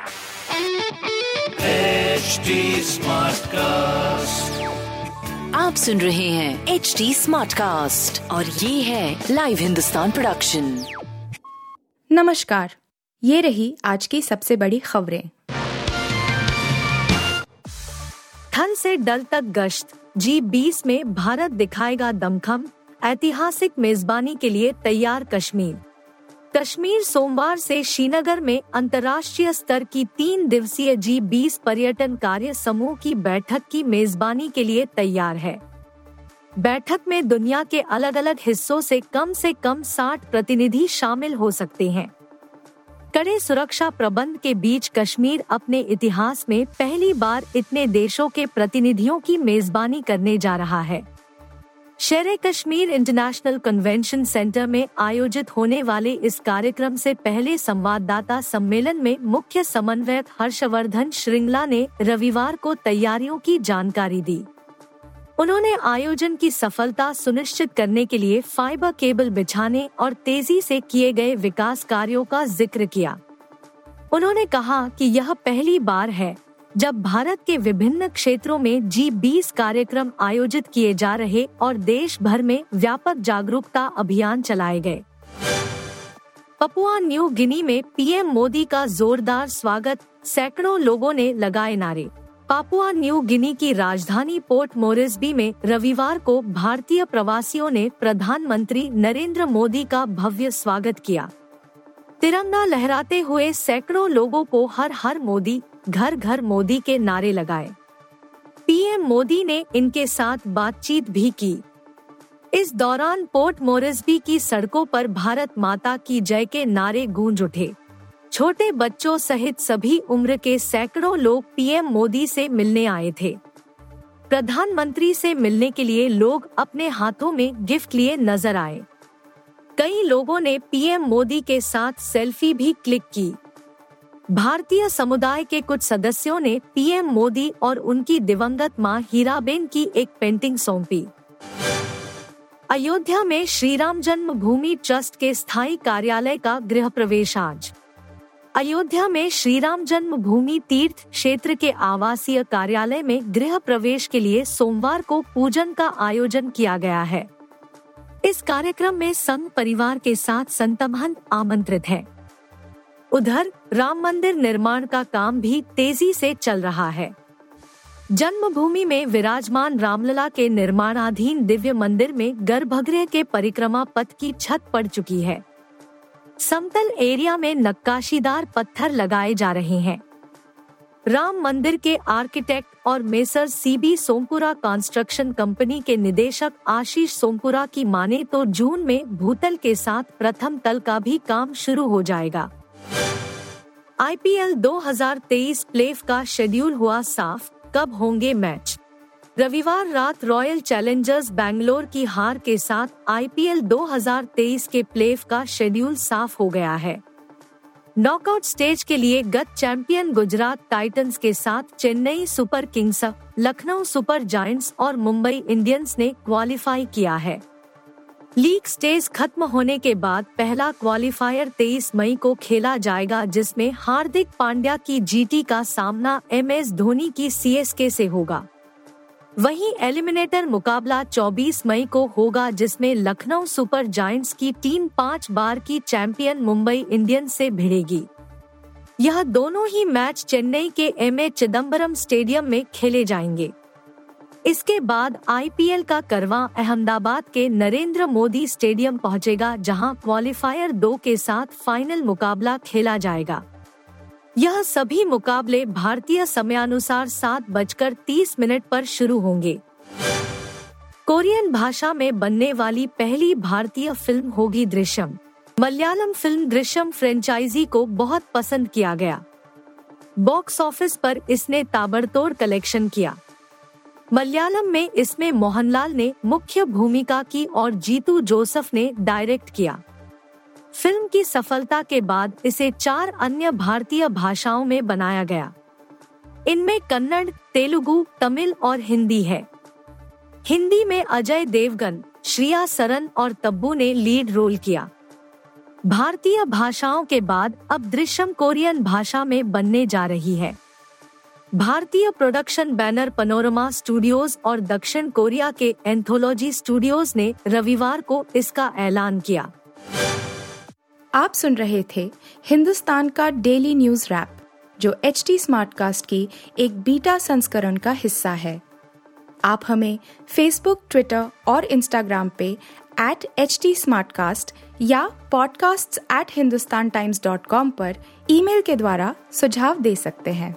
HD Smartcast. आप सुन रहे हैं एच डी स्मार्ट कास्ट और ये है लाइव हिंदुस्तान प्रोडक्शन नमस्कार। ये रही आज की सबसे बड़ी खबरें। थल से डल तक गश्त। जी बीस में भारत दिखाएगा दमखम। ऐतिहासिक मेजबानी के लिए तैयार कश्मीर। कश्मीर सोमवार से श्रीनगर में अंतर्राष्ट्रीय स्तर की तीन दिवसीय जी बीस पर्यटन कार्य समूह की बैठक की मेजबानी के लिए तैयार है। बैठक में दुनिया के अलग अलग हिस्सों से कम से कम 60 प्रतिनिधि शामिल हो सकते हैं। कड़े सुरक्षा प्रबंध के बीच कश्मीर अपने इतिहास में पहली बार इतने देशों के प्रतिनिधियों की मेजबानी करने जा रहा है। शेर कश्मीर इंटरनेशनल कन्वेंशन सेंटर में आयोजित होने वाले इस कार्यक्रम से पहले संवाददाता सम्मेलन में मुख्य समन्वयक हर्षवर्धन श्रृंगला ने रविवार को तैयारियों की जानकारी दी। उन्होंने आयोजन की सफलता सुनिश्चित करने के लिए फाइबर केबल बिछाने और तेज़ी से किए गए विकास कार्यों का ज़िक्र किया। उन्होंने कहा कि यह पहली बार है जब भारत के विभिन्न क्षेत्रों में जी बीस कार्यक्रम आयोजित किए जा रहे और देश भर में व्यापक जागरूकता अभियान चलाए गए। पपुआ न्यू गिनी में पीएम मोदी का जोरदार स्वागत सैकड़ों लोगों ने लगाए नारे। पापुआ न्यू गिनी की राजधानी पोर्ट मोरिस्बी में रविवार को भारतीय प्रवासियों ने प्रधानमंत्री नरेंद्र मोदी का भव्य स्वागत किया। तिरंगा लहराते हुए सैकड़ों लोगों को हर हर मोदी घर घर मोदी के नारे लगाए। पीएम मोदी ने इनके साथ बातचीत भी की। इस दौरान पोर्ट मोरिस्बी की सड़कों पर भारत माता की जय के नारे गूंज उठे। छोटे बच्चों सहित सभी उम्र के सैकड़ों लोग पीएम मोदी से मिलने आए थे। प्रधानमंत्री से मिलने के लिए लोग अपने हाथों में गिफ्ट लिए नज़र आए। कई लोगों ने पीएम मोदी के साथ सेल्फी भी क्लिक की। भारतीय समुदाय के कुछ सदस्यों ने पीएम मोदी और उनकी दिवंगत माँ हीराबेन की एक पेंटिंग सौंपी। अयोध्या में श्री राम जन्म भूमि ट्रस्ट के स्थायी कार्यालय का गृह प्रवेश आज। अयोध्या में श्री राम जन्म भूमि तीर्थ क्षेत्र के आवासीय कार्यालय में गृह प्रवेश के लिए सोमवार को पूजन का आयोजन किया गया है। इस कार्यक्रम में संघ परिवार के साथ संत महंत आमंत्रित है। उधर राम मंदिर निर्माण का काम भी तेज़ी से चल रहा है। जन्मभूमि में विराजमान रामलला के निर्माणाधीन दिव्य मंदिर में गर्भगृह के परिक्रमा पथ की छत पड़ चुकी है। समतल एरिया में नक्काशीदार पत्थर लगाए जा रहे हैं। राम मंदिर के आर्किटेक्ट और messrs C B Sompura construction company के निदेशक आशीष सोमपुरा की माने तो जून में भूतल के साथ प्रथम तल का भी काम शुरू हो जाएगा। आईपीएल 2023 प्लेफ का शेड्यूल हुआ साफ़, कब होंगे मैच? रविवार रात रॉयल चैलेंजर्स बैंगलोर की हार के साथ आईपीएल 2023 के प्लेफ का शेड्यूल साफ़ हो गया है। नॉकआउट स्टेज के लिए गत चैंपियन गुजरात टाइटंस के साथ Chennai Super Kings, Lucknow Super Giants और मुंबई इंडियंस ने क्वालिफाई किया है। लीग स्टेज खत्म होने के बाद पहला क्वालिफायर 23 मई को खेला जाएगा, जिसमें हार्दिक पांड्या की जीटी का सामना एम एस धोनी की सीएसके से होगा। वहीं एलिमिनेटर मुकाबला 24 मई को होगा, जिसमें लखनऊ सुपर जायंट्स की टीम पाँच बार की चैंपियन मुंबई इंडियंस से भिड़ेगी। यह दोनों ही मैच चेन्नई के एम ए चिदम्बरम स्टेडियम में खेले जाएँगे। इसके बाद आईपीएल का करवा अहमदाबाद के नरेंद्र मोदी स्टेडियम पहुंचेगा, जहाँ क्वालिफायर दो के साथ फाइनल मुकाबला खेला जाएगा। यह सभी मुकाबले भारतीय समयानुसार सात बजकर तीस मिनट पर शुरू होंगे। कोरियन भाषा में बनने वाली पहली भारतीय फ़िल्म होगी दृश्यम। मलयालम फ़िल्म दृश्यम फ्रेंचाइजी को बहुत पसंद किया गया। बॉक्स ऑफ़िस पर इसने ताबड़तोड़ कलेक्शन किया। मलयालम में इसमें मोहनलाल ने मुख्य भूमिका की और जीतू जोसफ ने डायरेक्ट किया। फ़िल्म की सफलता के बाद इसे चार अन्य भारतीय भाषाओं में बनाया गया। इनमें कन्नड़, तेलुगु, तमिल और हिंदी है। हिंदी में अजय देवगन, श्रिया सरन और तब्बू ने लीड रोल किया। भारतीय भाषाओं के बाद अब दृश्यम कोरियन भाषा में बनने जा रही है। भारतीय प्रोडक्शन बैनर पनोरमा स्टूडियोज और दक्षिण कोरिया के एंथोलॉजी स्टूडियोज ने रविवार को इसका ऐलान किया। आप सुन रहे थे हिंदुस्तान का डेली न्यूज़ रैप जो एच टी स्मार्टकास्ट की एक बीटा संस्करण का हिस्सा है। आप हमें फेसबुक ट्विटर और इंस्टाग्राम पे एट एच टी या podcasts@hindustantimes.com पर ईमेल के द्वारा सुझाव दे सकते हैं।